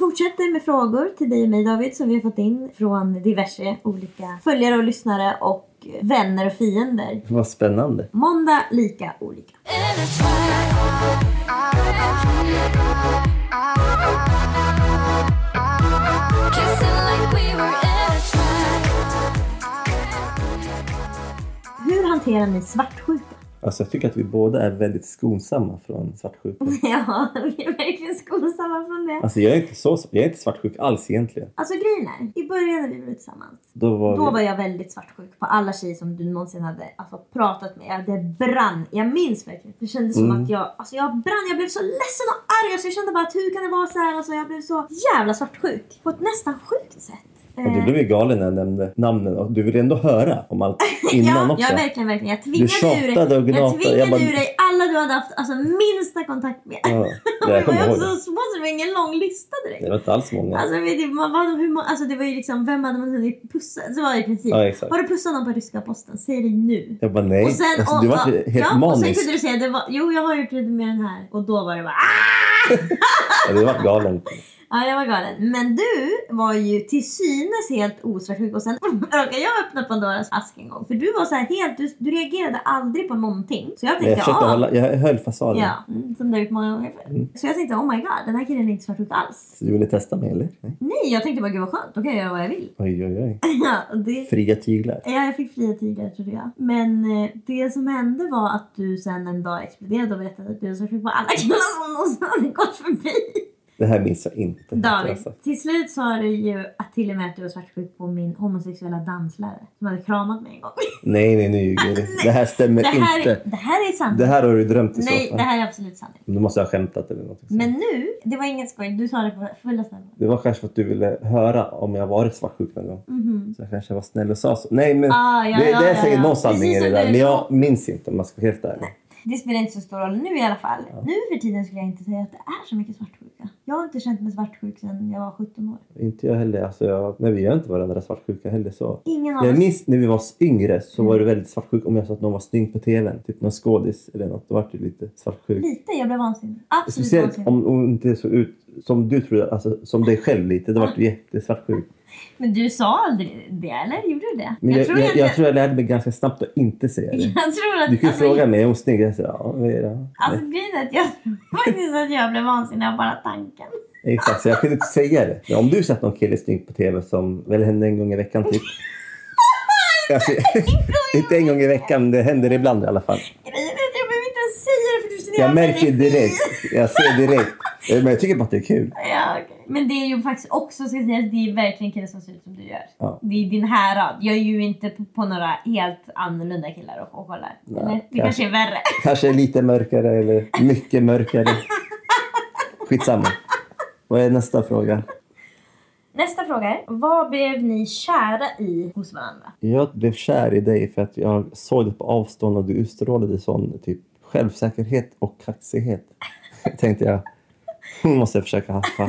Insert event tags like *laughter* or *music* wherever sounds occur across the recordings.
Fortsätter med frågor till dig och mig David som vi har fått in från diverse olika följare och lyssnare och vänner och fiender. Vad spännande. Måndag lika olika. Hur hanterar ni svartsjuka? Alltså jag tycker att vi båda är väldigt skonsamma från svartsjuka. *laughs* Ja, vi är verkligen skonsamma från det. Alltså jag är inte, så, jag är inte svartsjuk alls egentligen. Alltså grejen är, i början när vi var tillsammans. Då var, Då vi, var jag väldigt svartsjuk på alla tjejer som du någonsin hade alltså, pratat med. Det brann. Jag minns verkligen. Det kändes som Mm. att jag, alltså, jag brann. Jag blev så ledsen och arg. Alltså, jag kände bara att hur kan det vara så här? Alltså, jag blev så jävla svartsjuk. På ett nästan sjukt sätt. Och du blev ju galen när jag nämnde namnen och du ville ändå höra om allt *laughs* innan ja, också. ja, verkligen, verkligen. Jag tvingade ur tjatade dig. och Jag gnatade. tvingade Jag bara- ur dig alla du hade haft alltså, minsta kontakt med. Ja, det *laughs* jag det var kommer ihåg. det. så små så det var ingen lång lista direkt. Det var inte alls många. Alltså, vet du, man, var, hur, alltså det var ju liksom, vem hade man hunnit pussa? Så var det i princip. Ja, exakt. Har du pussat någon på ryska posten? Säg det nu. Jag bara nej. Och sen, alltså, och, du var och, helt ja, och sen manisk. kunde du säga, det var, jo jag har gjort det med den här. Och då var det bara ah! *laughs* Ja, du var galen. Ja, jag var galen. Men du var ju till synes helt osvartsjuk och sen *laughs* råkade jag öppna Pandoras ask en gång. För du var så här helt, du, du reagerade aldrig på någonting. Så jag tänkte, jag försökte ja. hålla, jag höll fasaden. Ja, mm, som du har gjort många gånger förr. Mm. Så jag tänkte, oh my god, den här killen är inte svartsjuk alls. Så du ville testa mig eller? Nej. Nej, jag tänkte bara, gud vad skönt, då kan jag göra vad jag vill. Oj oj oj. *laughs* ja, det, Fria tyglar. Ja, jag fick fria tyglar trodde jag. Men eh, det som hände var att du sen en dag exploderade och berättade att du var svartsjuk på alla killar som någonsin hade gått förbi. Det här minns jag inte. David, Alltså. till slut sa du ju att till och med att du var svartsjuk på min homosexuella danslärare som hade kramat mig en gång. *laughs* Nej nej nu ljuger du. Det här stämmer Det här, inte. är- det här är sant. Det här har du drömt i Nej, så fall. det här är absolut sant. Du måste ha skämtat eller något. Men nu, det var inget skoj. Du sa det på fullaste allvar. Det var kanske för att du ville höra om jag varit svartsjuk någon gång. Mhm. Så jag kanske var snäll och sa så. Nej men Ah, ja, det, ja, det är ja, säkert ja. någon sanning i det där. du- Men jag minns inte om man ska vara helt ärlig. Det spelar inte så stor roll nu i alla fall. Nu för tiden skulle jag inte säga att det är så mycket svartsjuka. Jag har inte känt mig svartsjuk sedan jag var 17 år. Inte jag heller. Alltså jag, nej, vi gör inte varandra svartsjuka heller så. Ingen av Jag oss. minns när vi var yngre så Mm. var du väldigt svartsjuk om jag sa att någon var snygg på tvn. Typ någon skådis eller något. Då var du lite svartsjuk. Lite, jag blev vansinnig. Absolut Speciellt vansinnig. om hon inte såg ut som du trodde, alltså som dig själv lite. Då var du jättesvartsjuk. Men du sa aldrig det, eller? Gjorde du det? Men jag, jag, jag, egentligen- tror jag lärde mig ganska snabbt att inte säga det. *laughs* Jag tror att... Du kan alltså, fråga mig, är hon snygg? Jag säger ja. det är det. Alltså grejen är att jag *laughs* faktiskt att jag blev vansinnig av bara tanken. Exakt, så jag kunde inte säga det. Om du sett någon kille snygg på tv som väl händer en gång i veckan typ. *laughs* Alltså, inte en gång i veckan, men det händer ibland i alla fall. Grejen är att jag behöver inte ens säga det för du känner Jag märker direkt. Jag ser direkt. Eh, Men jag tycker bara att det är kul. Ja. Men det är ju faktiskt också, ska sägas, det är verkligen killar som ser ut som du gör. Ja. Det är din härad. Jag är ju inte på, på några helt annorlunda killar och, och kollar. Eller? Det kanske. kanske är värre. Kanske lite mörkare eller mycket mörkare. *laughs* Skitsamma. Vad är nästa fråga? Nästa fråga är, vad blev ni kära i hos varandra? Jag blev kär i dig för att jag såg det på avstånd och du utstrålade sån typ självsäkerhet och kaxighet. Tänkte jag. Hon *laughs* måste jag försöka haffa.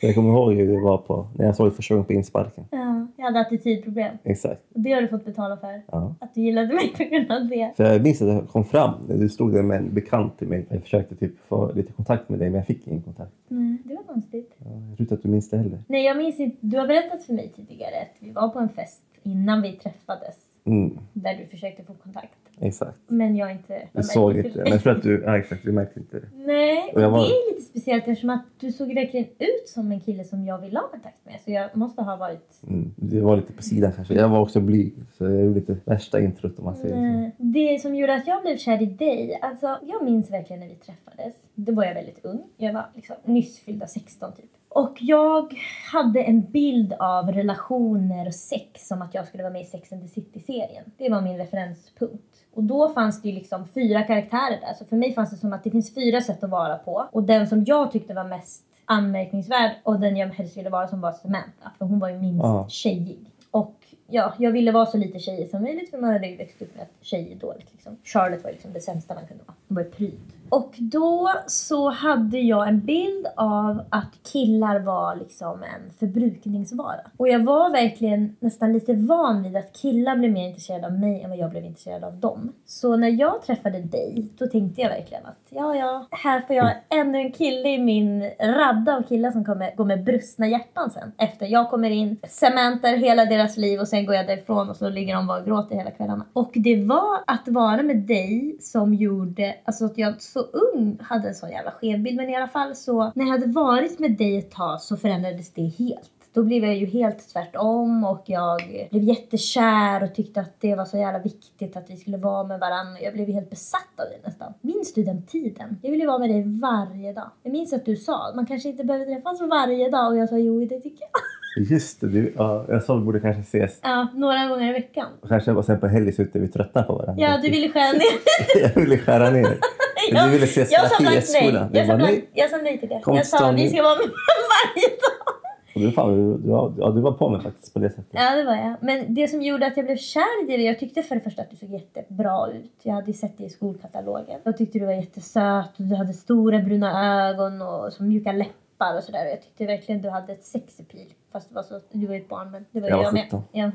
Jag kommer ihåg hur det var på, när jag såg det första gången på insparken. Ja, jag hade attitydproblem. Exakt. Och det har du fått betala för. Ja. Att du gillade mig *laughs* på grund av det. För jag minns att jag kom fram. Du stod där med en bekant till mig. Jag försökte typ få lite kontakt med dig men jag fick ingen kontakt. Nej, det var konstigt. Ja, Jag tror inte att du minns det heller. Nej, jag minns inte. Du har berättat för mig tidigare att vi var på en fest innan vi träffades. Mm, Där du försökte få kontakt. Exakt. Men jag inte... Du såg inte. Men jag tror att du, ja, exakt, du märkte inte det. Nej, och var- det är lite speciellt eftersom att du såg verkligen ut som en kille som jag ville ha kontakt med. Så jag måste ha varit... Mm, det var lite på sidan kanske. Jag var också blyg. Så jag gjorde lite värsta introt om man säger så. Nej. Det som gjorde att jag blev kär i dig, alltså jag minns verkligen när vi träffades. Då var jag väldigt ung. Jag var liksom nyss fyllda 16 typ. Och jag hade en bild av relationer och sex som att jag skulle vara med i Sex and the City-serien. Det var min referenspunkt. Och då fanns det ju liksom fyra karaktärer där. Så för mig fanns det som att det finns fyra sätt att vara på. Och den som jag tyckte var mest anmärkningsvärd och den jag helst ville vara som var Samantha. För hon var ju minst Ja. tjejig. Och ja, jag ville vara så lite tjejig som möjligt för man hade ju växt upp med att tjej är dåligt. Liksom. Charlotte var ju liksom det sämsta man kunde vara. Hon var ju pryd. Och då så hade jag en bild av att killar var liksom en förbrukningsvara. Och jag var verkligen nästan lite van vid att killar blev mer intresserade av mig än vad jag blev intresserad av dem. Så när jag träffade dig, då tänkte jag verkligen att ja, ja, här får jag ännu en kille i min radda av killar som kommer gå med brustna hjärtan sen. Efter jag kommer in, cementar hela deras liv och sen går jag därifrån och så ligger de bara och gråter hela kvällarna. Och det var att vara med dig som gjorde, alltså att jag så ung hade en sån jävla skenbild. Men i alla fall så, när jag hade varit med dig ett tag så förändrades det helt. Då blev jag ju helt tvärtom och jag blev jättekär och tyckte att det var så jävla viktigt att vi skulle vara med varandra. Jag blev helt besatt av dig nästan. Minns du den tiden? Jag ville vara med dig varje dag. Jag minns att du sa man kanske inte behöver träffas varje dag och jag sa jo det tycker jag. *laughs* Just det, du, ja, jag sa att vi borde kanske ses. Ja, några gånger i veckan. Kanske och sen på helgen så vi tröttnar på varandra. Ja, du ville skära ner. *laughs* jag ville skära ner. *laughs* Men du ville ses jag sa hela blankt nej. skolan. Jag sa, nej. jag sa nej till det. Jag sa stånd. vi ska vara med *laughs* varje dag. Du, fan, du, du, var- ja, du var på mig faktiskt på det sättet. Ja, det var jag. Men det som gjorde att jag blev kär i dig, jag tyckte för det första att du såg jättebra ut. Jag hade sett dig i skolkatalogen. Jag tyckte du var jättesöt och du hade stora bruna ögon och så mjuka läppar och sådär. Jag tyckte verkligen du hade ett sexappeal. Fast du var, så, du var ett barn, men det var Jag ju var med. 17. Ja,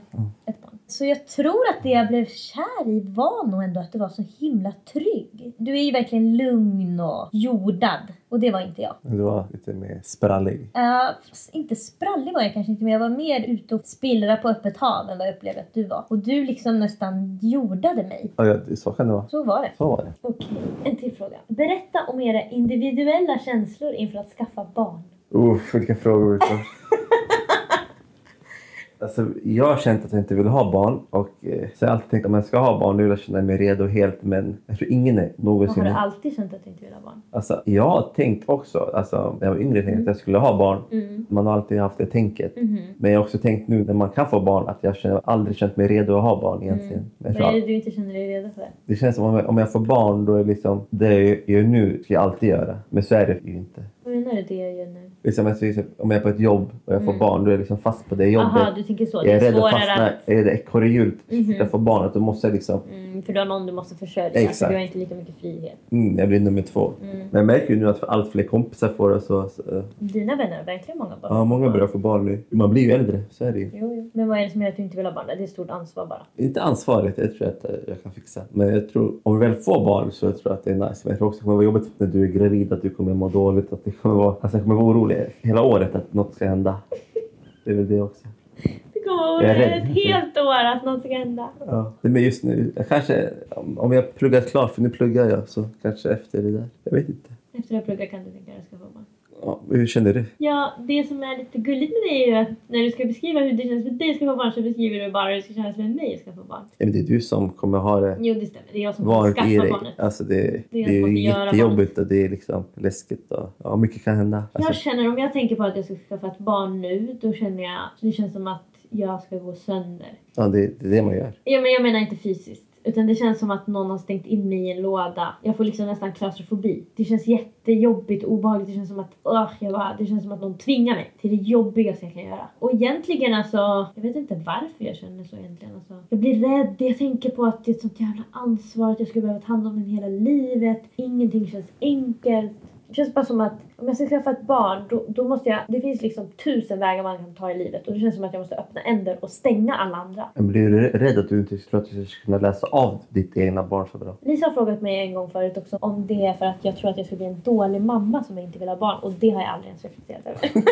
ett barn. Så jag tror att det jag blev kär i var nog ändå att du var så himla trygg. Du är ju verkligen lugn och jordad. Och det var inte jag. Du var lite mer sprallig. Uh, inte sprallig var jag kanske inte, men jag var mer ute och spillra på öppet hav än vad jag upplevde att du var. Och du liksom nästan jordade mig. Ja, ja, så kan det vara. Så var det. Så var det. Okej, en till fråga. Berätta om era individuella känslor inför att skaffa barn. Uff, vilka frågor vi får. *laughs* Alltså, jag har känt att jag inte vill ha barn och eh, så har jag alltid tänkt att om jag ska ha barn nu vill jag känna mig redo helt men jag tror ingen är någonsin... har du alltid känt att du inte vill ha barn? Alltså, jag har tänkt också, alltså, när jag var yngre tänkte jag att jag skulle ha barn. Mm. Man har alltid haft det tänket. Mhm. Men jag har också tänkt nu när man kan få barn att jag känner, aldrig känt mig redo att ha barn egentligen. Men jag Vad är det du inte känner dig redo för? det känns som om jag, om jag får barn då är liksom det jag gör nu ska jag alltid göra. Men så är det ju inte. Vad menar du det jag gör nu? Liksom, jag om jag är på ett jobb och jag får barn då är jag liksom fast på det jobbet. Jaha, du tänker så. jag Det är är rädd att fastna. att... Jag är det ekorrhjulet. Mhm. Jag får barn. Då måste jag liksom... Mm, för du har någon du måste försörja. Alltså, Exakt. du har inte lika mycket frihet. Mm, jag blir nummer två. Mm. Men jag märker ju nu att allt fler kompisar får det så... så Dina vänner har verkligen många barn. ja, många börjar få barn nu. Man blir ju äldre, så är det ju. Jo, jo. Men vad är det som gör att du inte vill ha barn? Det är ett stort ansvar bara. Inte ansvaret, jag tror att eh, jag kan fixa. Men jag tror, om vi väl får barn så jag tror jag att det är nice. Men jag tror också att det kommer vara jobbigt när du är gravid, att du kommer må dåligt. Att det kommer vara, alltså jag kommer vara orolig hela året att något ska hända. Det är väl det också. Det kommer vara ett helt år att något ska hända. Ja. Det är just nu, kanske, om jag pluggar klart, för nu pluggar jag, så kanske efter det där. Jag vet inte. Efter att ha pluggat kan du tänka dig att skaffa barn. Ja, hur känner du? Ja, det som är lite gulligt med dig är ju att när du ska beskriva hur det känns för dig att skaffa barn så beskriver du bara hur det ska kännas för mig att skaffa barn. Ja, men det är du som kommer ha det Jo, det stämmer. Det är jag som kommer skaffa dig. barnet. Alltså det, det, Det är är jättejobbigt och det är liksom läskigt. Och, ja, mycket kan hända. Alltså, Jag känner, om jag tänker på att jag ska skaffa ett barn nu, då känner jag, det känns som att jag ska gå sönder. ja, det, det är det man gör. Ja, men jag menar inte fysiskt, utan det känns som att någon har stängt in mig i en låda. Jag får liksom nästan klaustrofobi. Det känns jättejobbigt och obehagligt. Det känns som att, uh, jag bara, det känns som att någon tvingar mig till det jobbigaste jag kan göra. Och egentligen alltså, jag vet inte varför jag känner så egentligen. Alltså, jag blir rädd, jag tänker på att det är ett sånt jävla ansvar att jag skulle behöva ta hand om den hela livet. Ingenting känns enkelt. Det känns bara som att om jag ska skaffa ett barn då, då måste jag, det finns liksom tusen vägar man kan ta i livet och det känns som att jag måste öppna en dörr och stänga alla andra. Men blir du rädd att du inte tror att du ska kunna läsa av ditt egna barn så bra? Lisa har frågat mig en gång förut också om det är för att jag tror att jag skulle bli en dålig mamma som jag inte vill ha barn och det har jag aldrig ens reflekterat över.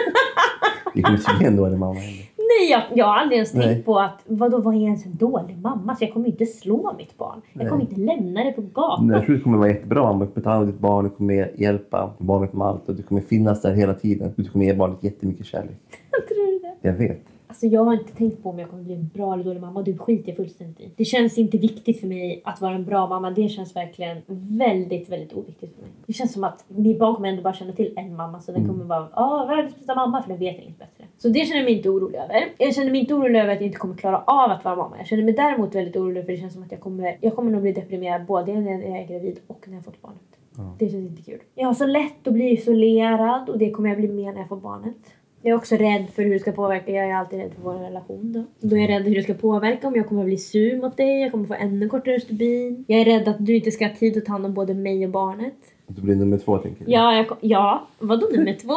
Det kommer inte bli en dålig mamma heller. *laughs* Nej, jag, jag har aldrig ens Nej. tänkt på att vadå, vad är ens en dålig mamma? Så jag kommer inte slå mitt barn. Jag Nej. kommer inte lämna det på gatan. Men jag tror du kommer vara jättebra mamma. Du kommer ta hand om ditt barn, du kommer hjälpa barnet med allt och du kommer finnas där hela tiden. Du kommer ge barnet jättemycket kärlek. Tror du det? Jag vet. Alltså jag har inte tänkt på om jag kommer bli en bra eller dålig mamma och det skiter jag fullständigt i. Det känns inte viktigt för mig att vara en bra mamma. Det känns verkligen väldigt, väldigt oviktigt för mig. Det känns som att mitt barn kommer ändå bara känna till en mamma så den kommer vara ah, världens bästa mamma för den vet inget bättre. Så det känner jag mig inte orolig över. Jag känner mig inte orolig över att jag inte kommer klara av att vara mamma. Jag känner mig däremot väldigt orolig för det känns som att jag kommer, jag kommer nog bli deprimerad både när jag är gravid och när jag har fått barnet. Det känns inte kul. Jag har så lätt att bli isolerad och det kommer jag bli mer när jag får barnet. Jag är också rädd för hur det ska påverka. Jag är alltid rädd för vår relation då. Då är jag rädd hur det ska påverka. Om jag kommer att bli sur mot dig. Jag kommer få ännu kortare stubin. Jag är rädd att du inte ska ha tid att ta hand om både mig och barnet. Du blir nummer två tänker du? Ja, jag, ja. vadå nummer två?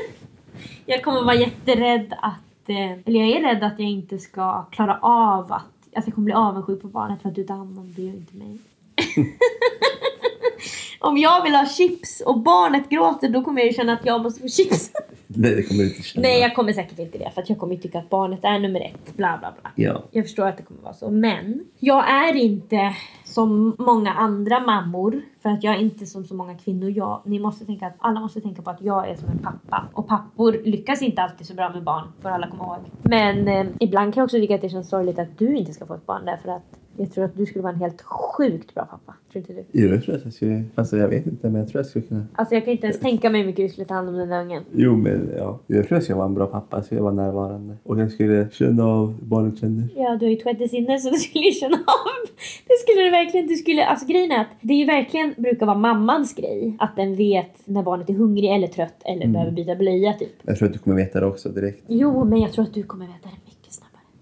*laughs* jag kommer vara jätterädd att... Eh, eller jag är rädd att jag inte ska klara av att... Att jag kommer bli avundsjuk på barnet för att du tar hand om det och inte mig. *laughs* om jag vill ha chips och barnet gråter då kommer jag ju känna att jag måste få chips. *laughs* Nej, det kommer du inte känna. Nej, jag kommer säkert inte det för att jag kommer tycka att barnet är nummer ett. Bla bla bla. Ja. Jag förstår att det kommer vara så. Men jag är inte som många andra mammor. För att jag är inte som så många kvinnor. Jag, ni måste tänka att alla måste tänka på att jag är som en pappa. Och pappor lyckas inte alltid så bra med barn. Får alla komma ihåg. Men eh, ibland kan jag också tycka att det känns sorgligt att du inte ska få ett barn. Därför att jag tror att du skulle vara en helt sjukt bra pappa. Tror inte du? Jo, jag tror att jag skulle... Alltså jag vet inte, men jag tror jag skulle kunna... Alltså jag kan inte ens tänka mig hur mycket du skulle ta hand om den där ungen. Jo, men ja. Jag tror jag skulle vara en bra pappa. Jag skulle vara närvarande. Och jag skulle känna av barnet känner. Ja, du har ju ett sjätte sinne så du skulle ju känna av. Det skulle du verkligen. Du skulle, alltså grejen är att det är ju verkligen brukar vara mammans grej. Att den vet när barnet är hungrig eller trött eller behöver byta blöja typ. Jag tror att du kommer veta det också direkt. Jo, men jag tror att du kommer veta det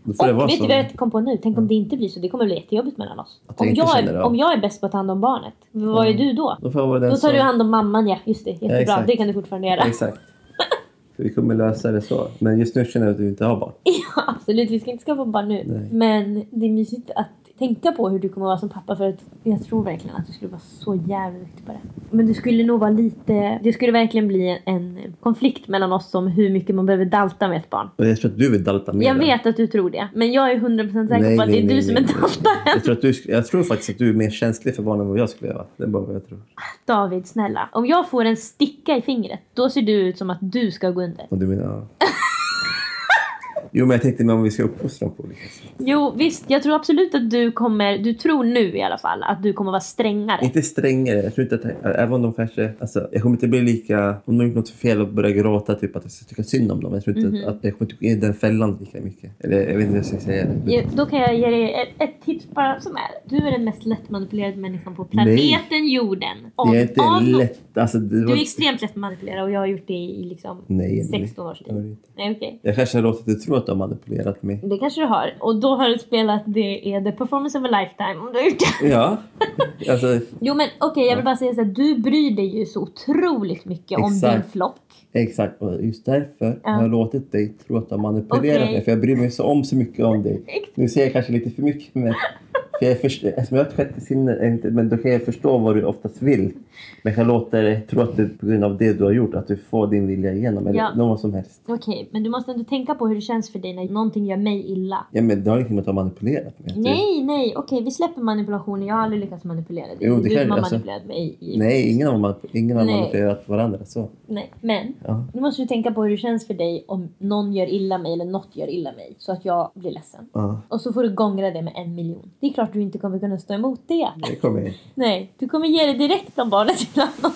Och vet så. du vad jag kom på nu? Tänk om det inte blir så. Det kommer bli jättejobbigt mellan oss. Jag Om jag, är, om jag är bäst på att ta hand om barnet, vad är du då? Då Då tar som... du hand om mamman, ja. Just det, jättebra. exakt. det kan du fortfarande göra. Exakt. Så vi kommer lösa det så. Men just nu känner jag att du inte har barn. *laughs* Ja, absolut. Vi ska inte skaffa barn nu. Nej. Men det är mysigt att tänka på hur du kommer vara som pappa för att jag tror verkligen att du skulle vara så jävla duktig på det. Men du skulle nog vara lite... Det skulle verkligen bli en konflikt mellan oss om hur mycket man behöver dalta med ett barn. Jag tror att du vill dalta mer. Jag vet att du tror det. Men jag är 100% säker Nej, på att nej, det är nej, du som är daltaren. Jag tror, att du, jag tror faktiskt att du är mer känslig för barn än vad jag skulle vara. Det är bara vad jag tror. David, snälla. Om jag får en sticka i fingret, då ser du ut som att du ska gå under. Och du menar... Ja. *laughs* Jo, men jag tänkte om vi ska uppfostra dem på olika sätt. Jo, visst. Jag tror absolut att du kommer... Du tror nu i alla fall att du kommer vara strängare. Inte strängare. Jag tror inte att... Även om de kanske... Alltså, jag kommer inte bli lika... Om de har gjort något fel och börjar gråta, typ att jag ska tycka synd om dem. Jag tror inte Mhm. att, att jag kommer inte gå i den fällan lika mycket. Eller jag vet inte hur jag ska säga. Ja, Då kan jag ge dig ett, ett tips bara som är. Du är den mest lättmanipulerade människan på planeten jorden. Om- Det är inte av- lätt. Alltså, det Du var... är extremt lätt manipulerad och jag har gjort det i liksom Nej, Emily. 16 års var tid. Nej, okej. Jag kanske har låtit dig tro att de har manipulerat mig. Det kanske du har. Och då har du spelat det är the performance of a lifetime om du har gjort det. Ja. *laughs* Alltså, Jo men okej, jag vill bara säga så här. Du bryr dig ju så otroligt mycket om din Exakt. flock. exakt. Och just därför Ja. har jag låtit dig tro att de har manipulerat Okej. mig. För jag bryr mig så om så mycket om dig. *laughs* Nu säger jag kanske lite för mycket. Men för jag först, eftersom jag har ett sjätte sinne, men då kan jag förstå vad du oftast vill. Men jag kan låta dig tro att det är på grund av det du har gjort, att du får din vilja igenom. Eller Ja. något som helst. Okej, men du måste ändå tänka på hur det känns för dig när någonting gör mig illa. Ja, men det har ingenting med att ha manipulerat mig. Nej, nej, okej vi släpper manipulationen. Jag har aldrig lyckats manipulera dig. Jo, det du kan- har alltså- manipulerat mig. I, Nej, ingen har, manip- ingen har Nej. manipulerat varandra så. nej. Men Ja. nu måste du tänka på hur det känns för dig om någon gör illa mig eller något gör illa mig. Så att jag blir ledsen. Ja, Och så får du gångra det med en miljon. Det är klart du inte kommer kunna stå emot det. det kommer jag. Nej, du kommer ge det direkt om barnet till annan.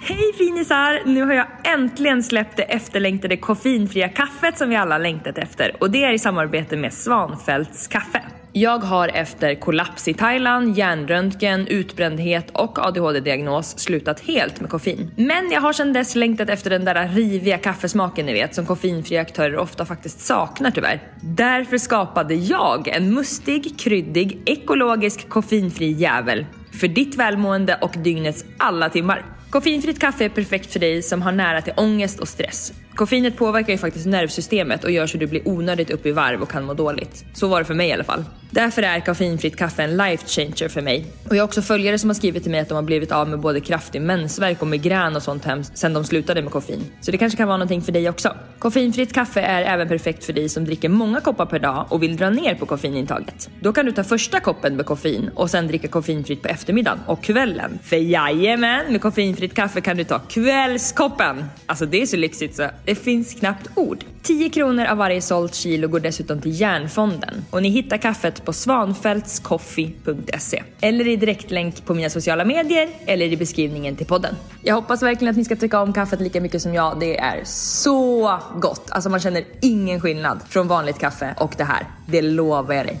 Hej finisar! Nu har jag äntligen släppt det efterlängtade koffeinfria kaffet som vi alla längtat efter och det är i samarbete med Svanfälts kaffe. Jag har efter kollaps i Thailand, hjärnröntgen, utbrändhet och ADHD-diagnos slutat helt med koffein. Men jag har sedan dess längtat efter den där riviga kaffesmaken ni vet som koffeinfria aktörer ofta faktiskt saknar tyvärr. Därför skapade jag en mustig, kryddig, ekologisk koffeinfri jävel för ditt välmående och dygnets alla timmar. Koffeinfritt kaffe är perfekt för dig som har nära till ångest och stress. Koffeinet påverkar ju faktiskt nervsystemet och gör så du blir onödigt upp i varv och kan må dåligt. Så var det för mig i alla fall. Därför är koffeinfritt kaffe en life changer för mig. Och jag har också följare som har skrivit till mig att de har blivit av med både kraftig mensvärk och migrän och sånt hemskt sen de slutade med koffein. Så det kanske kan vara någonting för dig också. Koffeinfritt kaffe är även perfekt för dig som dricker många koppar per dag och vill dra ner på koffeinintaget. Då kan du ta första koppen med koffein och sen dricka koffeinfritt på eftermiddagen och kvällen. För jajamän, med koffeinfritt kaffe kan du ta kvällskoppen. Alltså det är så lyxigt så det finns knappt ord. 10 kronor av varje sålt kilo går dessutom till Järnfonden och ni hittar kaffet på svanfältscoffee.se eller i direktlänk på mina sociala medier eller i beskrivningen till podden. Jag hoppas verkligen att ni ska tycka om kaffet lika mycket som jag. Det är så gott! Alltså man känner ingen skillnad från vanligt kaffe och det här. Det lovar jag dig.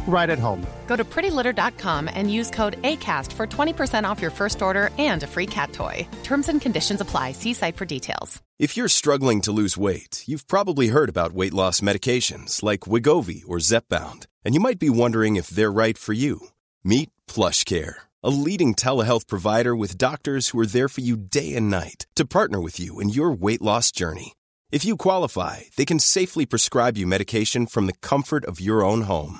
right at home. Go to prettylitter.com and use code ACAST for 20% off your first order and a free cat toy. Terms and conditions apply. See site for details. If you're struggling to lose weight, you've probably heard about weight loss medications like Wigovi or Zepbound, and you might be wondering if they're right for you. Meet PlushCare, a leading telehealth provider with doctors who are there for you day and night to partner with you in your weight loss journey. If you qualify, they can safely prescribe you medication from the comfort of your own home.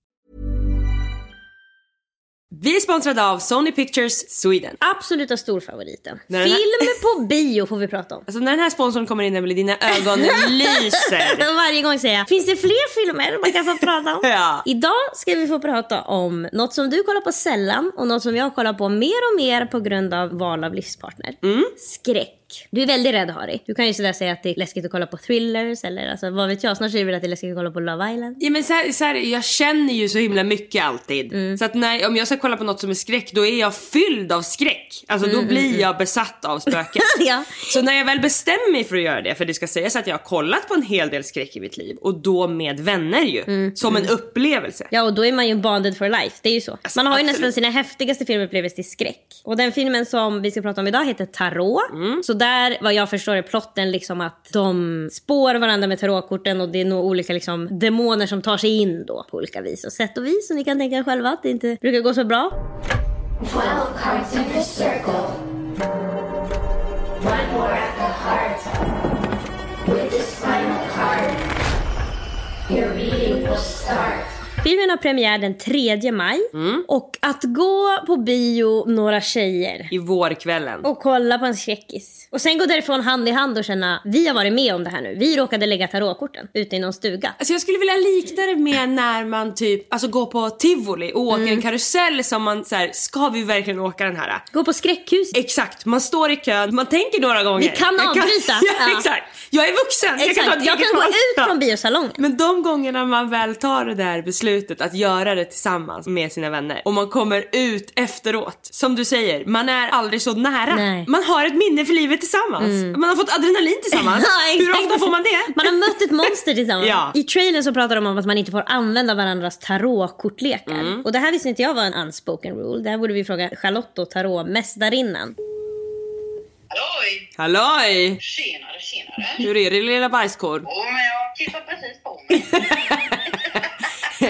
Vi är sponsrade av Sony Pictures Sweden. Absoluta storfavoriten. Här- Film på bio får vi prata om. Alltså när den här sponsorn kommer in Emelie, dina ögon lyser. *laughs* Varje gång säger jag, finns det fler filmer man kan få prata om? *laughs* Ja. Idag ska vi få prata om något som du kollar på sällan och något som jag kollar på mer och mer på grund av val av livspartner. Mm. Skräck. Du är väldigt rädd Harry. Du kan ju sådär säga att det är läskigt att kolla på thrillers eller alltså, vad vet jag. Snart säger väl att det är läskigt att kolla på Love Island. Ja men så här, så här, jag känner ju så himla mycket alltid. Mm. Så att när, om jag ska kolla på något som är skräck då är jag fylld av skräck. Alltså Mm, då blir jag besatt av spöken. *laughs* Ja. Så när jag väl bestämmer mig för att göra det, för det ska sägas att jag har kollat på en hel del skräck i mitt liv och då med vänner ju. Mm, som en upplevelse. Ja och då är man ju bonded for life. Det är ju så. Alltså, man har ju absolut. nästan sina häftigaste filmupplevelser till skräck. Och den filmen som vi ska prata om idag heter Tarot. Så där vad jag förstår är plotten liksom att de spår varandra med tarotkorten och det är nog olika liksom demoner som tar sig in då på olika vis och sätt och vis. Och ni kan tänka er själva att det inte brukar gå så bra. 12 cards in the circle. One more at the heart. With this final card, your reading will start. Filmen har premiär den 3 maj och att gå på bio några tjejer I vårkvällen. och kolla på en skräckis. Och sen gå därifrån hand i hand och känna, vi har varit med om det här nu. Vi råkade lägga tarotkorten ute i någon stuga. Alltså jag skulle vilja likna det med när man typ alltså går på tivoli och åker Mm. en karusell som man så här, ska vi verkligen åka den här? Gå på skräckhus. Exakt, man står i kön, man tänker några gånger. Vi kan avbryta. *laughs* ja, Ja. exakt. Jag är vuxen, jag kan ta Exakt, jag kan gå ut från biosalongen. Men de gångerna man väl tar det där beslutet att göra det tillsammans med sina vänner och man kommer ut efteråt. Som du säger, man är aldrig så nära. Nej. Man har ett minne för livet tillsammans. Man har fått adrenalin tillsammans. *laughs* Ja, Hur exakt. ofta får man det? Man har mött ett monster tillsammans. Ja. I trailern så pratar de om att man inte får använda varandras tarotkortlekar. Mm. Och det här visste inte jag var en unspoken rule. Det här borde vi fråga Charlotte och tarotmästarinnan. Halloj! Halloj! Tjenare, tjenare. Hur är det lilla bajskorv? Jo, men jag tittar precis på mig.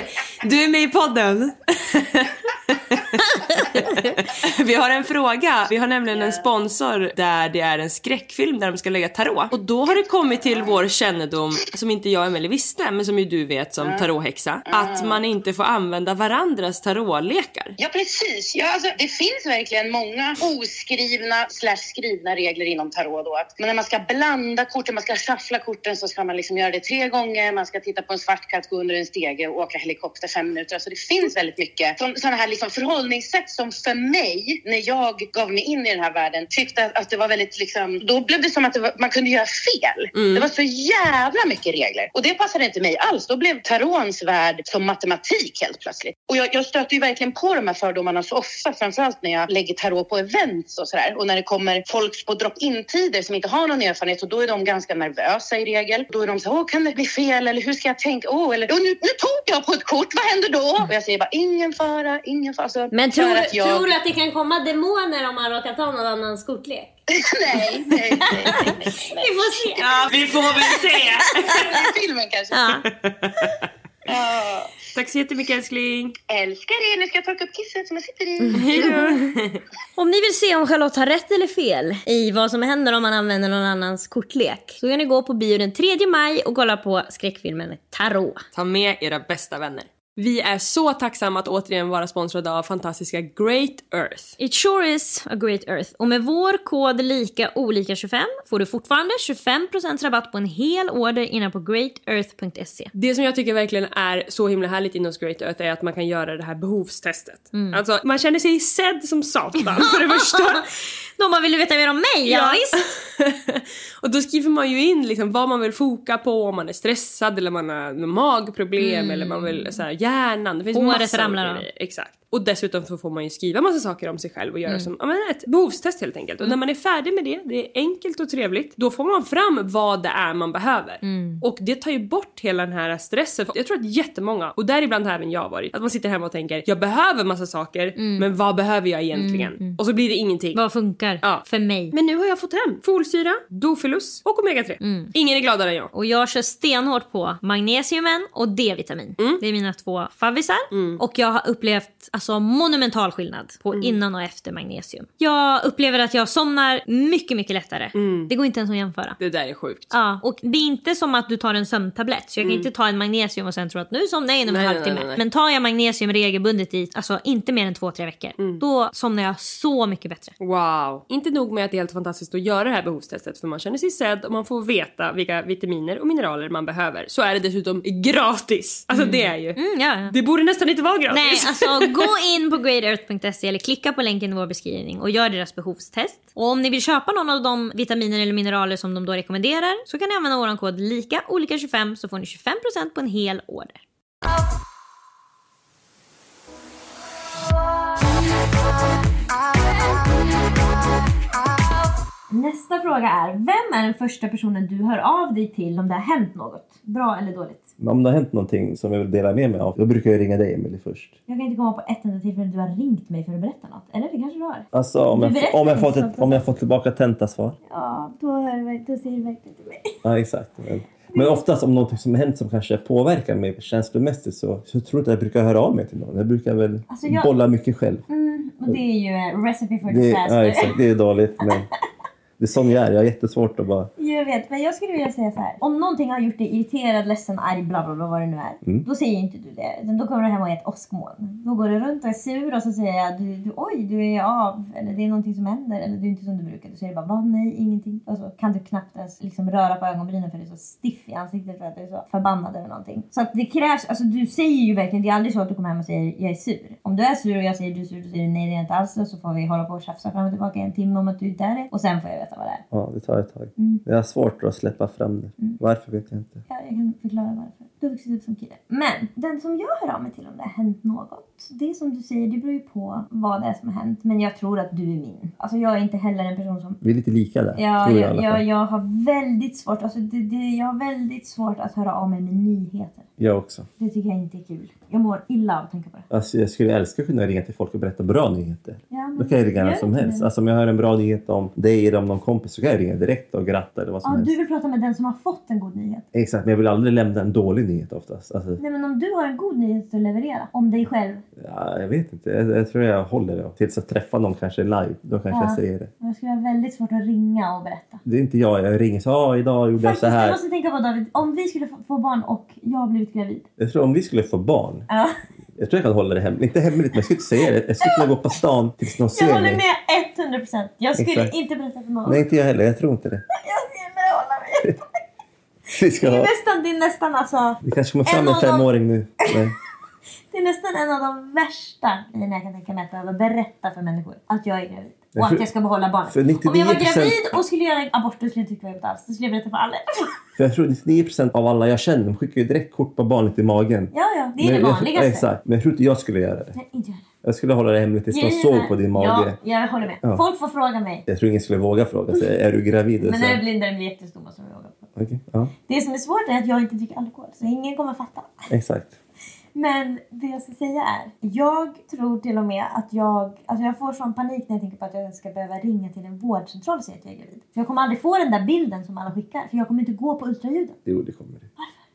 *laughs* Du är med i podden. *laughs* *laughs* Vi har en fråga. Vi har nämligen en sponsor där det är en skräckfilm där de ska lägga tarot. Och då har det kommit till vår kännedom, som inte jag och Emelie visste, men som ju du vet som tarothäxa, att man inte får använda varandras tarotlekar. Ja, precis. Ja, alltså, det finns verkligen många oskrivna slash skrivna regler inom tarot. Då. Att, men när man ska blanda korten, man ska shuffla korten så ska man liksom göra det tre gånger. Man ska titta på en svart katt gå under en stege och åka helikopter fem minuter. Alltså, det finns väldigt mycket sådana här liksom förhållningssätt som för mig, när jag gav mig in i den här världen, tyckte att, att det var väldigt liksom, då blev det som att det var, man kunde göra fel. Mm. Det var så jävla mycket regler och det passade inte mig alls. Då blev tarons värld som matematik helt plötsligt. Och jag, jag stöter ju verkligen på de här fördomarna så ofta, framförallt när jag lägger tarot på events och sådär. Och när det kommer folk på drop-in-tider som inte har någon erfarenhet och då är de ganska nervösa i regel. Då är de så åh kan det bli fel eller hur ska jag tänka? Åh, eller "Åh, nu, nu tog jag på ett kort, vad händer då? Och jag säger bara ingen fara, ingen fara. Alltså, Men tror, att jag... tror du att det kan komma demoner om man råkar ta någon annans kortlek? *laughs* nej, nej, nej, nej, nej. Vi får se. Ja, vi får väl se. *laughs* I filmen kanske. Ja. Ja. Tack så jättemycket älskling. Älskar er, nu ska jag torka upp kisset som jag sitter i. *laughs* Om ni vill se om Charlotte har rätt eller fel i vad som händer om man använder någon annans kortlek så kan ni gå på bio den 3 maj och kolla på skräckfilmen Tarot. Ta med era bästa vänner. Vi är så tacksamma att återigen vara sponsrade av fantastiska Great Earth. It sure is a great earth. Och med vår kod lika olika 25 får du fortfarande 25% rabatt på en hel order innan på greatearth.se. Det som jag tycker verkligen är så himla härligt inom Great Earth är att man kan göra det här behovstestet. Alltså man känner sig sedd som satan för det *laughs* första. Då man vill veta mer om mig, ja, visst. *laughs* och då skriver man ju in liksom vad man vill foka på, om man är stressad eller man har magproblem eller man vill så här, hjärnan. Det finns Håret ramlar av. Exakt. Och dessutom så får man ju skriva massa saker om sig själv och göra som ja, men ett behovstest helt enkelt. Och när man är färdig med det, det är enkelt och trevligt, då får man fram vad det är man behöver. Och det tar ju bort hela den här stressen. Jag tror att jättemånga, och däribland har även jag varit, att man sitter hemma och tänker jag behöver massa saker, men vad behöver jag egentligen? Och så blir det ingenting. Vad funkar Ja. för mig? Men nu har jag fått hem folsyra, dofilus och omega-3. Ingen är gladare än jag. Och jag kör stenhårt på magnesiumen och D-vitamin. Det är mina två favvisar. Och jag har upplevt alltså, monumental skillnad på innan och efter magnesium. Jag upplever att jag somnar mycket, mycket lättare. Det går inte ens att jämföra. Det där är sjukt. Ja, och det är inte som att du tar en sömntablett. Så jag kan inte ta en magnesium och sen tro att nu somnar jag inom en halvtimme. Men tar jag magnesium regelbundet i, alltså inte mer än två, tre veckor. Då somnar jag så mycket bättre. Wow! Inte nog med att det är helt fantastiskt att göra det här behovstestet för man känner sig sedd och man får veta vilka vitaminer och mineraler man behöver. Så är det dessutom gratis! Alltså det är ju... Mm, ja. Det borde nästan inte vara gratis. Nej, alltså *laughs* gå in på greatearth.se eller klicka på länken i vår beskrivning och gör deras behovstest. Och om ni vill köpa någon av de vitaminer eller mineraler som de då rekommenderar så kan ni använda vår kod lika olika 25 så får ni 25% på en hel order. Nästa fråga är, vem är den första personen du hör av dig till om det har hänt något? Bra eller dåligt? Men om det har hänt någonting som jag vill dela med mig av, då brukar jag ringa dig Emelie först. Jag kan inte komma på ett enda tillfälle du har ringt mig för att berätta något. Eller det kanske du har? Alltså om jag, om jag, fått ett, om jag fått tillbaka tentasvar. Ja, då, då säger du verkligen till mig. Ja exakt. Men, men oftast om någonting som har hänt som kanske påverkar mig känslomässigt så, så tror jag inte jag brukar höra av mig till någon. Jag brukar väl Alltså, jag- bolla mycket själv. Mm, och det är ju en recipe for Det, disaster. ja, exakt, det är dåligt men *laughs* det är sån jag är. Jag har jättesvårt att bara... Jag vet, men jag skulle vilja säga så här. Om någonting har gjort dig irriterad, ledsen, arg, bla bla bla vad det nu är. Mm. Då säger inte du det. Då kommer du hem och är ett åskmoln. Då går du runt och är sur och så säger jag du, du, oj, du är av. Eller det är någonting som händer. Eller du är inte som du brukar. Då säger du bara va, nej, ingenting. Och så kan du knappt ens liksom röra på ögonbrynen för du är så stiff i ansiktet för att du är så förbannad över någonting. Så att det krävs, alltså du säger ju verkligen, det är aldrig så att du kommer hem och säger jag är sur. Om du är sur och jag säger du är sur, då säger du nej det är jag inte alls. Och så får vi hålla på och tjafsa fram och tillbaka i en timme om att du inte är det. Och sen får jag veta berätta vad det är. Ja, det tar ett tag. Mm. Jag har svårt att släppa fram det. Varför vet jag inte. Ja, jag kan förklara varför. Du har vuxit upp som kille. Men den som jag hör av mig till om det har hänt något. Det är som du säger, det beror ju på vad det är som har hänt. Men jag tror att du är min. Alltså jag är inte heller en person som... Vi är lite lika där. Ja, tror jag, jag, jag, jag har väldigt svårt, alltså det, det, jag har väldigt svårt att höra av mig med nyheter. jag också. Det tycker jag inte är kul. Jag mår illa av att tänka på det. Alltså, jag skulle älska att kunna ringa till folk och berätta bra nyheter. Ja, men Då kan jag ringa när som helst. Alltså, om jag hör en bra nyhet om dig eller om någon kompis så kan jag ringa direkt och gratta eller vad som Ja, helst. du vill prata med den som har fått en god nyhet. Exakt, men jag vill aldrig lämna en dålig nyhet oftast. Alltså, Nej men om du har en god nyhet att leverera om dig själv. ja, jag vet inte. Jag, jag tror jag håller det. Tills jag träffar någon kanske live. Då kanske Ja. jag säger det. Jag skulle ha väldigt svårt att ringa och berätta. Det är inte jag. Jag ringer så ja, idag gjorde jag Faktiskt, så jag här. måste tänka på David. Om vi skulle få, få barn och jag har blivit gravid. Jag tror om vi skulle få barn. Ja. Jag tror jag kan hålla det hemligt. Inte hemligt, men jag skulle inte säga det. Jag skulle kunna gå på stan tills någon Jag ser håller mig. med 100 procent. Jag skulle Exakt. inte berätta för någon. Nej, inte jag heller. Jag tror inte det. *laughs* Jag skulle hålla med. *laughs* Vi ska Det är ha... nästan, det är nästan alltså. Det kanske kommer fram En en femåring nu. Nej. *laughs* Det är nästan en av de värsta grejerna jag kan tänka mig att behöva berätta för människor. Att jag är gravid. Och att jag ska behålla barnet. Om jag var 99% gravid och skulle göra en abort då skulle jag inte tycka alls. Det skulle jag berätta för alla. *laughs* För jag tror 99% av alla jag känner de skickar ju direkt kort på barnet i magen. Ja, ja. Det är Men det jag- vanligaste. Exakt. Men jag tror inte jag skulle göra det. Nej, inte jag. Jag skulle hålla det hemligt tills de såg på din mage. Ja, jag håller med. Ja. Folk får fråga mig. Jag tror ingen skulle våga fråga. Så, är du gravid? Men när du blir blir jättestor måste de fråga. Okej, ja, Det som är svårt är att jag inte dricker alkohol. Så ingen kommer fatta. exakt. Men det jag ska säga är, jag tror till och med att jag, alltså jag får sån panik när jag tänker på att jag ska behöva ringa till en vårdcentral och säga att jag är gravid. För jag kommer aldrig få den där bilden som alla skickar, för jag kommer inte gå på ultraljuden. Jo, det kommer du.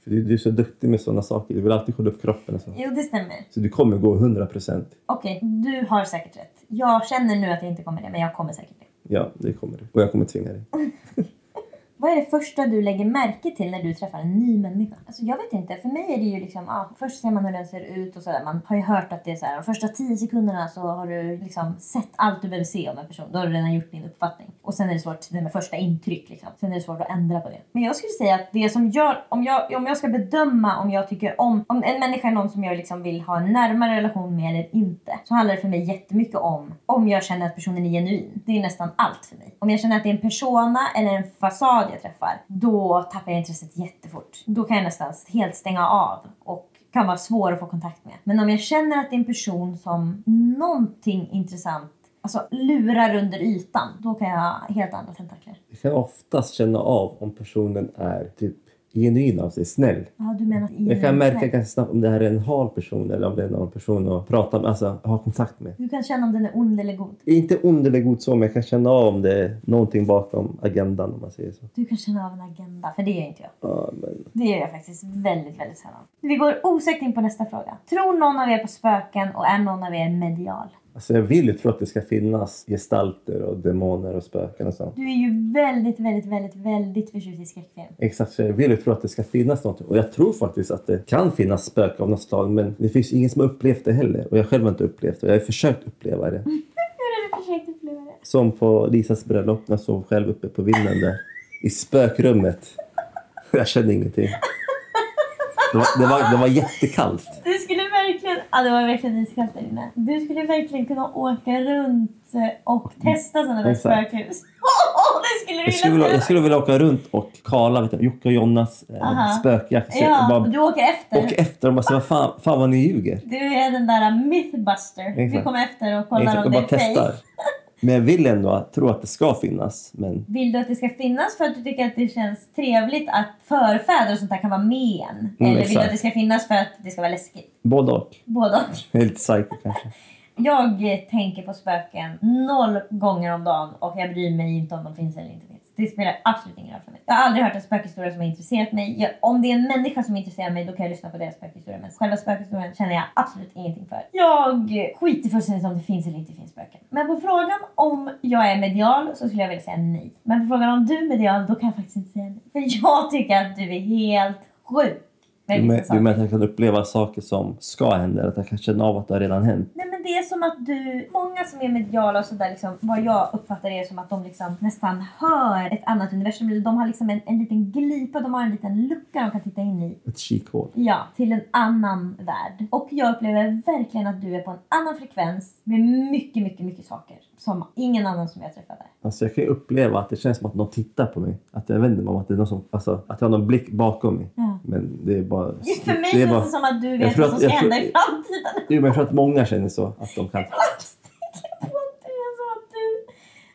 För du, du är så duktig med sådana saker. Du vill alltid kolla upp kroppen och så. Jo, det stämmer. Så du kommer gå 100%. Okej, du har säkert rätt. Jag känner nu att jag inte kommer det, men jag kommer säkert det. Ja, det kommer du. Och jag kommer tvinga dig. *laughs* Vad är det första du lägger märke till när du träffar en ny människa? Alltså jag vet inte. För mig är det ju liksom, ja, först ser man hur den ser ut och sådär. Man har ju hört att det är så här, de första tio sekunderna så har du liksom sett allt du behöver se om en person. Då har du redan gjort din uppfattning. Och sen är det svårt, det med första intryck liksom. Sen är det svårt att ändra på det. Men jag skulle säga att det som gör, om jag, om jag ska bedöma om jag tycker om, om en människa är någon som jag liksom vill ha en närmare relation med eller inte. Så handlar det för mig jättemycket om, om jag känner att personen är genuin. Det är nästan allt för mig. Om jag känner att det är en persona eller en fasad jag träffar, då tappar jag intresset jättefort. Då kan jag nästan helt stänga av och kan vara svår att få kontakt med. Men om jag känner att det är en person som någonting intressant Alltså lurar under ytan, då kan jag ha helt andra tentakler. Jag kan oftast känna av om personen är typ genuin av sig, snäll. Ja, du menar Jag kan märka ganska snabbt om det här är en hal person eller om det är någon person att prata med, alltså ha kontakt med. Du kan känna om den är ond eller god. Inte ond eller god så, men jag kan känna av om det är någonting bakom agendan om man säger så. Du kan känna av en agenda, för det gör inte jag. Ja, men Det gör jag faktiskt väldigt, väldigt sällan. Vi går osökt in på nästa fråga. Tror någon av er på spöken och är någon av er medial? Alltså jag vill ju tro att det ska finnas gestalter och demoner och spöken och sånt. Du är ju väldigt, väldigt, väldigt, väldigt förtjust i skräckfilm. Exakt, så jag vill ju tro att det ska finnas något. Och jag tror faktiskt att det kan finnas spöken av något slag. Men det finns ingen som har upplevt det heller. Och jag själv har inte upplevt det. Och jag har försökt uppleva det. *laughs* Hur har du försökt uppleva det? Som på Lisas bröllop när jag sov själv uppe på vinden där. I spökrummet. Jag kände ingenting. Det var, det var, det var jättekallt. Ja det var verkligen iskallt där inne. Du skulle verkligen kunna åka runt eh, och testa sådana där spökhus. *laughs* det skulle du Jag skulle, vilja, jag skulle vilja åka runt och kala vet du, Jocke och Jonas Aha. eh, spökjakt. Ja, bara du åker efter. åker efter och säger vad fan, fan vad ni ljuger. Du är den där mythbuster. Vi Exakt. kommer efter och kollar Exakt, om och det bara är fake. *laughs* Men jag vill ändå tro att det ska finnas. Men Vill du att det ska finnas för att du tycker att det känns trevligt att förfäder och sånt där kan vara med en? Mm, Eller vill du att det ska finnas för att det ska vara läskigt? både och. Både och. Lite psycho *laughs* kanske. Jag tänker på spöken noll gånger om dagen och jag bryr mig inte om de finns eller inte. Det spelar absolut ingen roll för mig. Jag har aldrig hört en spökhistoria som har intresserat mig. Jag, om det är en människa som intresserar mig då kan jag lyssna på deras spökhistoria. Men själva spökhistorien känner jag absolut ingenting för. Jag skiter fullständigt om det finns eller inte finns spöken. Men på frågan om jag är medial så skulle jag vilja säga nej. Men på frågan om du är medial då kan jag faktiskt inte säga nej. För jag tycker att du är helt sjuk med Du med- du menar att jag kan uppleva saker som ska hända? Att jag kan känna av att det har redan hänt? Nej men det är som att du, många som är mediala och sådär liksom, vad jag uppfattar är som att de liksom nästan hör ett annat universum. De har liksom en, en liten glipa, de har en liten lucka de kan titta in i. Ett kikhål. Ja, till en annan värld. Och jag upplever verkligen att du är på en annan frekvens med mycket, mycket, mycket saker. Som ingen annan som jag träffade. Alltså jag kan ju uppleva att det känns som att någon tittar på mig. Att jag vänder mig om, att det är någon som, alltså, att jag har någon blick bakom mig. Ja. Men det är bara... För mig det är känns bara- det som att du vet vad som ska hända i framtiden. Jo, men jag tror att många känner så. Att de kan... Är.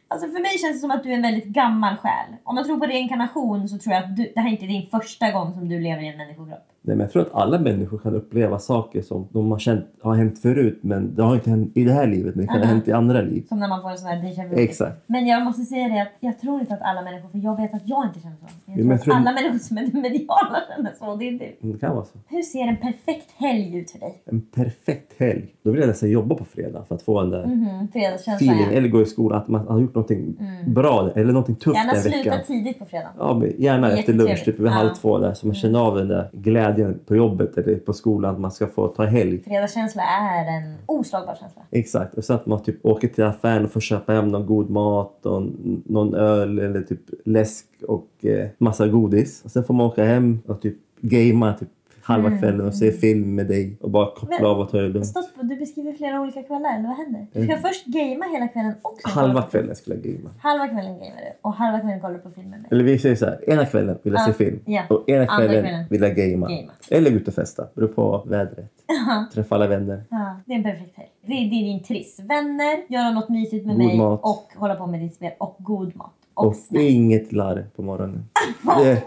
Alltså för mig känns det som att du är en väldigt gammal själ. Om man tror på reinkarnation så tror jag att du, det här är inte din första gång som du lever i en människokropp. Nej, men jag tror att alla människor kan uppleva saker som de har känt har hänt förut men det har inte hänt i det här livet men det kan ha Aha. hänt i andra liv. Som när man får en sån här déjà vu. Exakt. Men jag måste säga det att jag tror inte att alla människor, för jag vet att jag inte känner så. Jag Ja, tror men jag att tror- alla människor som är mediala känner så. Det är du. Det kan vara så. Hur ser en perfekt helg ut för dig? En perfekt helg. Då vill jag nästan jobba på fredag för att få den där Mhm, Fredagskänsla feeling. ja. Eller gå i skolan, att man har gjort någonting Mm. bra eller någonting tufft Gärna den sluta veckan. tidigt på fredag. Ja, gärna efter lunch, typ vid Ja. Mm. halv två där. Så man känner av den där glädjen på jobbet eller på skolan. Att man ska få ta helg. Fredagskänsla är en oslagbar känsla. Exakt. Och så att man typ åker till affären och får köpa hem någon god mat och någon öl eller typ läsk och eh, massa godis. Och sen får man åka hem och typ gamea typ halva Mm, kvällen och se film med dig och bara koppla Men- av och ta det lugnt. Stopp, du beskriver flera olika kvällar, eller vad händer? Du ska Mm. först gamea hela kvällen och sen Halva kvällen skulle jag gamea. Halva kvällen gamear du och halva kvällen kollar du på film med mig. Eller vi säger så här, ena kvällen vill jag Ja, se film ja. och ena kvällen, kvällen. vill jag gamea. Gamea. Eller gå ut och festa, beror på vädret. *laughs* Träffa alla vänner. Ja, det är en perfekt helg. Det är, det är din triss. Vänner, göra något mysigt med God mig mat. och hålla på med ditt spel och god mat. Och, Och inget larr på morgonen. *laughs* Det,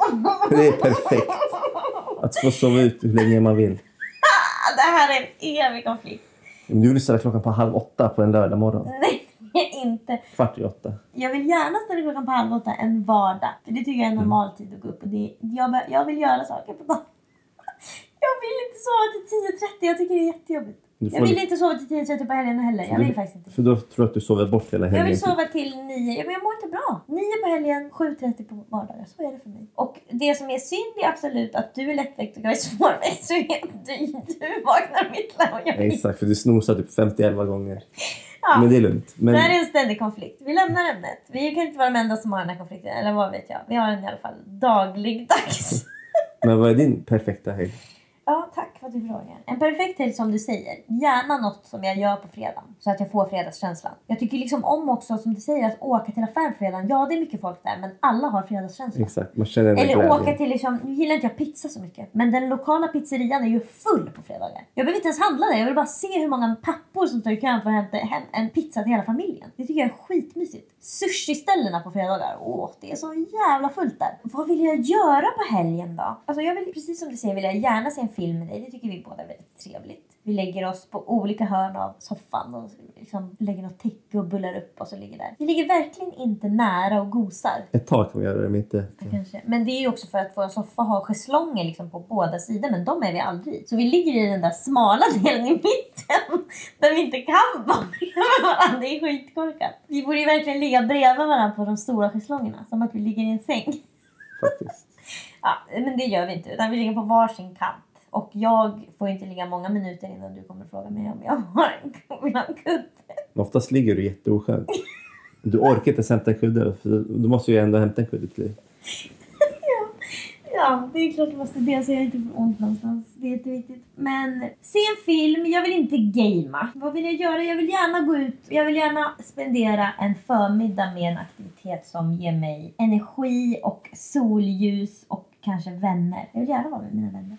det är perfekt. Att få sova ut hur länge man vill. *laughs* Det här är en evig konflikt. Men du vill ställa klockan på halv åtta på en lördag morgon. Nej, det inte. Kvart i åtta. Jag vill gärna ställa klockan på halv åtta en vardag. För det tycker jag är en normal tid att gå upp. Och det, jag, be- jag vill göra saker på dagen. *laughs* Jag vill inte sova till 10.30. Jag tycker det är jättejobbigt. Du Jag vill inte sova till 10.30 på helgen heller. Jag vill faktiskt inte. För då tror jag att du sover bort hela Jag helgen. vill typ. sova till 9. Ja, men jag mår inte bra. 9 på helgen, 7.30 på vardagar. Så är det för mig. Och det som är synd är absolut att du är lättväckt och jag är svårväckt. Så är du, du vaknar mitt och jag typ. Exakt, för du snosar typ 51 gånger. Ja. Men det är lugnt. Men Det här är en ständig konflikt. Vi lämnar ämnet. Vi kan inte vara de enda som har den här konflikten. Eller vad vet jag. Vi har den i alla fall dagligdags. *laughs* Men vad är din perfekta helg? Ja, tack för att du frågar. En perfekt helg som du säger. Gärna något som jag gör på fredagen. Så att jag får fredagskänslan. Jag tycker liksom om också, som du säger, att åka till affären på fredagen. Ja, det är mycket folk där, men alla har fredagskänsla. Exakt, man känner Eller glädjen. åka till liksom, nu gillar inte jag pizza så mycket. Men den lokala pizzerian är ju full på fredagar. Jag behöver inte ens handla där. Jag vill bara se hur många pappor som står i kön för att hämta hem en pizza till hela familjen. Det tycker jag är skitmysigt. Sushi-ställena på fredagar. Åh, det är så jävla fullt där. Vad vill jag göra på helgen då? Alltså jag vill, precis som du säger, vill jag gärna se en film med dig. Tycker vi båda är väldigt trevligt. Vi lägger oss på olika hörn av soffan och liksom lägger något täcke och bullar upp oss och ligger där. Vi ligger verkligen inte nära och gosar. Ett tag kan vi göra det, men inte... Kanske. Men det är ju också för att vår soffa har schäslongen liksom på båda sidor, men de är vi aldrig. Så vi ligger i den där smala *laughs* delen i mitten, där vi inte kan vara varandra. Det är skitkorkat. Vi borde ju verkligen ligga bredvid varandra på de stora schäslongerna, som att vi ligger i en säng. Faktiskt. *laughs* Ja, men det gör vi inte, utan vi ligger på varsin kant. Och jag får inte ligga många minuter innan du kommer fråga mig om jag har en, kudde. Oftast ligger du jätteoskönt. Du orkar inte ens hämta en kudde, du måste ju ändå hämta en kudde till dig. *laughs* Ja, det är klart jag måste det så jag inte får ont någonstans. Det är jätteviktigt. Men se en film, jag vill inte gamea. Vad vill jag göra? Jag vill gärna gå ut, jag vill gärna spendera en förmiddag med en aktivitet som ger mig energi och solljus och kanske vänner. Jag vill gärna vara med mina vänner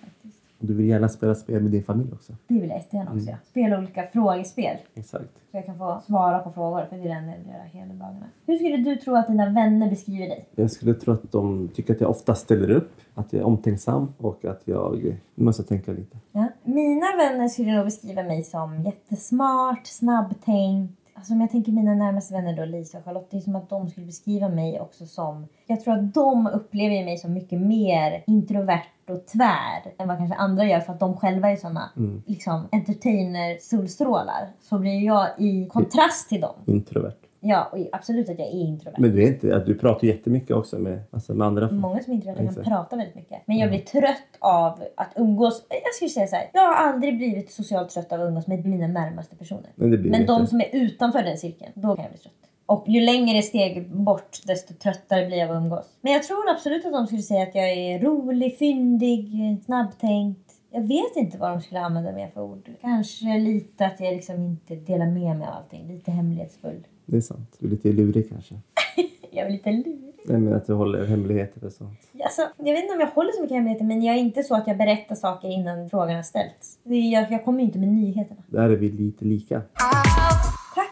du vill gärna spela spel med din familj också. Det vill jag jättegärna också. Mm. Spela olika frågespel. Exakt. Så jag kan få svara på frågor, för det är enda jag göra hela dagarna. Hur skulle du tro att dina vänner beskriver dig? Jag skulle tro att de tycker att jag ofta ställer upp, att jag är omtänksam och att jag... Måste tänka lite. Ja. Mina vänner skulle nog beskriva mig som jättesmart, snabbtänkt. Alltså om jag tänker mina närmaste vänner då, Lisa och Charlotte, det är som att de skulle beskriva mig också som... Jag tror att de upplever mig som mycket mer introvert och tvär än vad kanske andra gör för att de själva är såna liksom entertainer-solstrålar. Så blir jag i kontrast till dem. Introvert. Ja, och absolut att jag är introvert. Men du, är inte, att du pratar jättemycket också med, alltså med andra. Många som är introverta kan prata väldigt mycket. Men jag blir trött av att umgås. Jag skulle säga så här. Jag har aldrig blivit socialt trött av att umgås med mina närmaste personer. Men det blir Men de inte. som är utanför den cirkeln, då kan jag bli trött. Och ju längre steg bort, desto tröttare blir jag av att umgås. Men jag tror absolut att de skulle säga att jag är rolig, fyndig, snabbtänkt. Jag vet inte vad de skulle använda mer för ord. Kanske lite att jag liksom inte delar med mig av allting. Lite hemlighetsfull. Det är sant. Du är lite lurig kanske. *laughs* Jag är lite lurig. Nej men att du håller hemligheter och sånt. Alltså, jag vet inte om jag håller så mycket hemligheter men jag är inte så att jag berättar saker innan frågan har ställts. Jag, jag kommer ju inte med nyheterna. Där är vi lite lika. Tack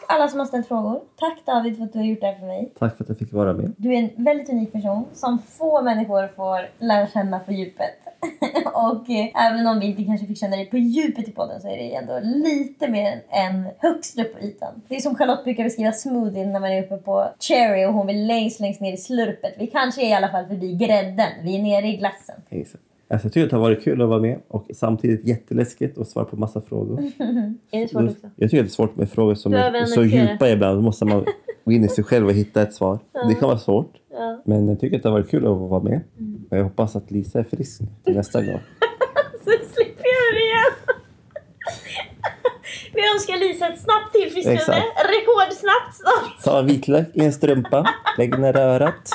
alla som har ställt frågor. Tack David för att du har gjort det här för mig. Tack för att jag fick vara med. Du är en väldigt unik person som få människor får lära känna på djupet. *laughs* och eh, även om vi inte kanske fick känna dig på djupet i podden så är det ändå lite mer än högst upp på ytan. Det är som Charlotte brukar beskriva smoothien när man är uppe på cherry och hon vill längst, längst ner i slurpet. Vi kanske är i alla fall förbi grädden. Vi är nere i glassen. Exakt. Alltså, jag tycker att det har varit kul att vara med och samtidigt jätteläskigt att svara på massa frågor. *laughs* är det svårt också? Jag tycker att det är svårt med frågor som är så djupa ibland. Då måste man gå in i sig själv och hitta ett svar. Det kan vara svårt. Ja. Men jag tycker att det har varit kul att vara med. Och Jag hoppas att Lisa är frisk till nästa gång. *laughs* Så slipper jag det igen. *laughs* Vi önskar Lisa ett snabbt tillfrisknande. Rekordsnabbt snabbt. Ta vitlök i en strumpa, lägg ner i örat.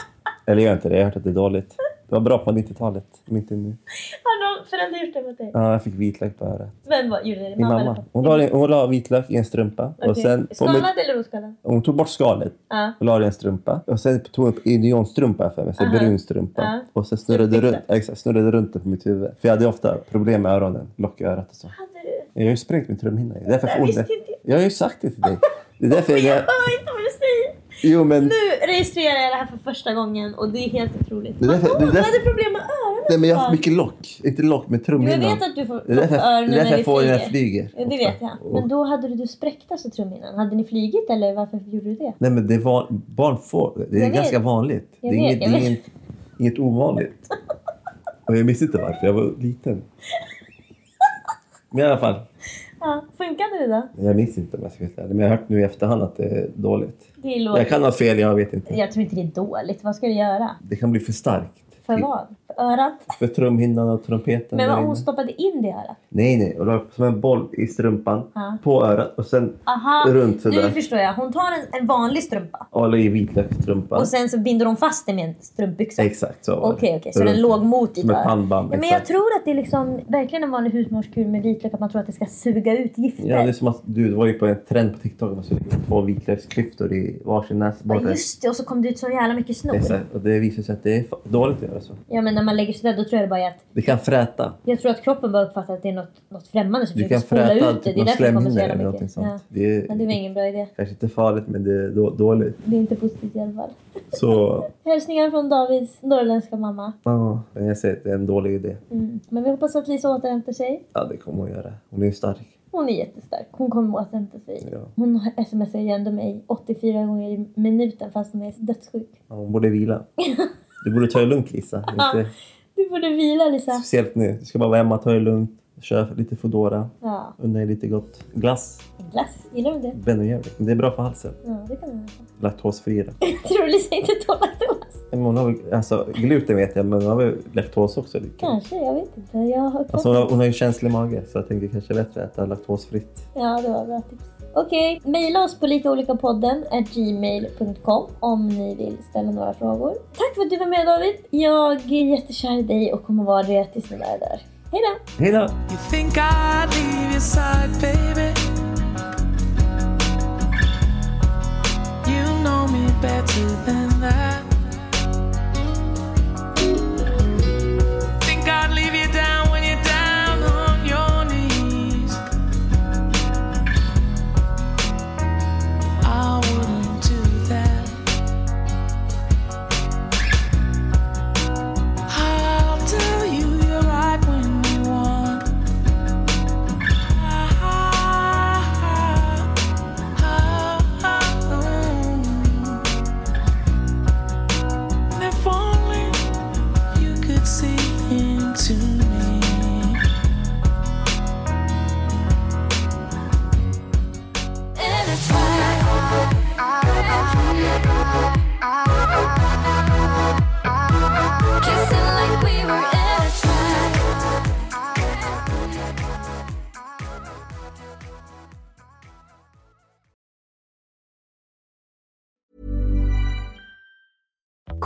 Eller gör inte det, jag har hört att det är dåligt. Det var bra på 90-talet, men inte nu. Har någon förälder gjort det mot dig? Ja, jag fick vitlök på örat. Vem var, gjorde det? Min mamma. Hon la, hon la vitlök i en strumpa. Och Okej. sen på Skalad eller oskalad? hon tog bort skalet Ja. och la det i en strumpa. Och sen tog hon upp ideonstrumpa för mig, så brun strumpa. Ja. Och sen snurrade runt, exakt, snurrade runt det på mitt huvud. För jag hade ofta problem med öronen, lock i örat och så. Hade du? Jag har ju sprängt min trumhinna. Det är därför jag Jag visste inte. Jag har ju sagt det till dig. Det är därför jag... Jag hör inte vad du säger. Jo men... Nu registrerar jag det här för första gången och det är helt otroligt. Det är därför- det är därför- Du hade problem med öronen? Nej men jag har haft mycket lock. Inte lock, men Jo, trumhinnan. jag vet att du får Det är därför, lock för öronen det är därför när jag får när jag flyger. flyger. Ja, det vet jag. Men då hade du, du spräckte alltså trumhinnan. Hade ni flygit eller varför gjorde du det? Nej men det var, barn får, det är Jag vet. ganska vanligt. Jag det är, vet, inget, jag det är vet. inget, inget ovanligt. *laughs* Och jag visste inte varför, jag var liten. Men i alla fall, Ja, funkade det då? jag minns inte om jag ska helt ärlig. Men jag har hört nu i efterhand att det är dåligt. Det är lågt. Jag kan ha fel, jag vet inte. Jag tror inte det är dåligt. Vad ska du göra? Det kan bli för starkt. För vad? För örat? För trumhinnan och trumpeten Men vad hon stoppade in det i örat? Nej, nej. Och la som en boll i strumpan Ja. på örat och sen Aha, runt nu sådär. förstår jag. Hon tar en, en vanlig strumpa Och la i vitlöksstrumpan. och sen så binder hon fast den med en strumpbyxa. Exakt så. Okej, okej. Så den Runt. låg mot ditt Som ett pannband. Ja, men jag tror att det är liksom verkligen en vanlig husmorskur med vitlök att man tror att det ska suga ut gifter. Ja, det är som att du var ju på en trend på TikTok att man skulle två vitlöksklyftor i varsin Ja, näsborre. just det, och så kom det ut så jävla mycket snor. Exakt. Och det visar sig att det är dåligt att göra så. Ja men när man lägger sådär då tror jag det bara är att Det kan fräta. jag tror att kroppen bara uppfattar att det är något, något främmande som Du kan spola ut det. typ Det är därför det kommer så jävla mycket. någonting Ja. sånt. Det är Men det var ingen bra idé. kanske inte farligt men det är då, dåligt. Det är inte positivt i alla fall. Så Hälsningar från Davids norrländska mamma. ja, men jag säger att det är en dålig idé. Mm. Men vi hoppas att Lisa återhämtar sig. Ja, det kommer hon göra. Hon är stark. Hon är jättestark. Hon kommer återhämta sig. Ja. Hon smsar ju ändå mig 84 gånger i minuten fast hon är dödssjuk. Ja, hon borde vila. *laughs* Du borde ta det lugnt Lisa. Inte Du borde vila Lisa. speciellt nu. Du ska bara vara hemma, ta det lugnt. Kör lite Foodora. Ja. Unna dig lite gott. Glass. Glass, gillar du det? Ben och Jerry. Men det är bra för halsen. Ja, det kan du Laktosfri. *laughs* Tror du Lisa inte tål laktos? Men hon har väl, alltså gluten vet jag, men hon har väl laktos också? Lite. Kanske, jag vet inte. Jag har Alltså hon, har, hon har ju känslig mage så jag tänker kanske bättre att äta laktosfritt. Ja, det var bra tips. Okej, mejla oss på likaolikapodden gmail.com om ni vill ställa några frågor. Tack för att du var med David. Jag är jättekär i dig och kommer vara det tills ni är där. Hej då! Hej då! You think I'd leave your side, baby? You know me better than that.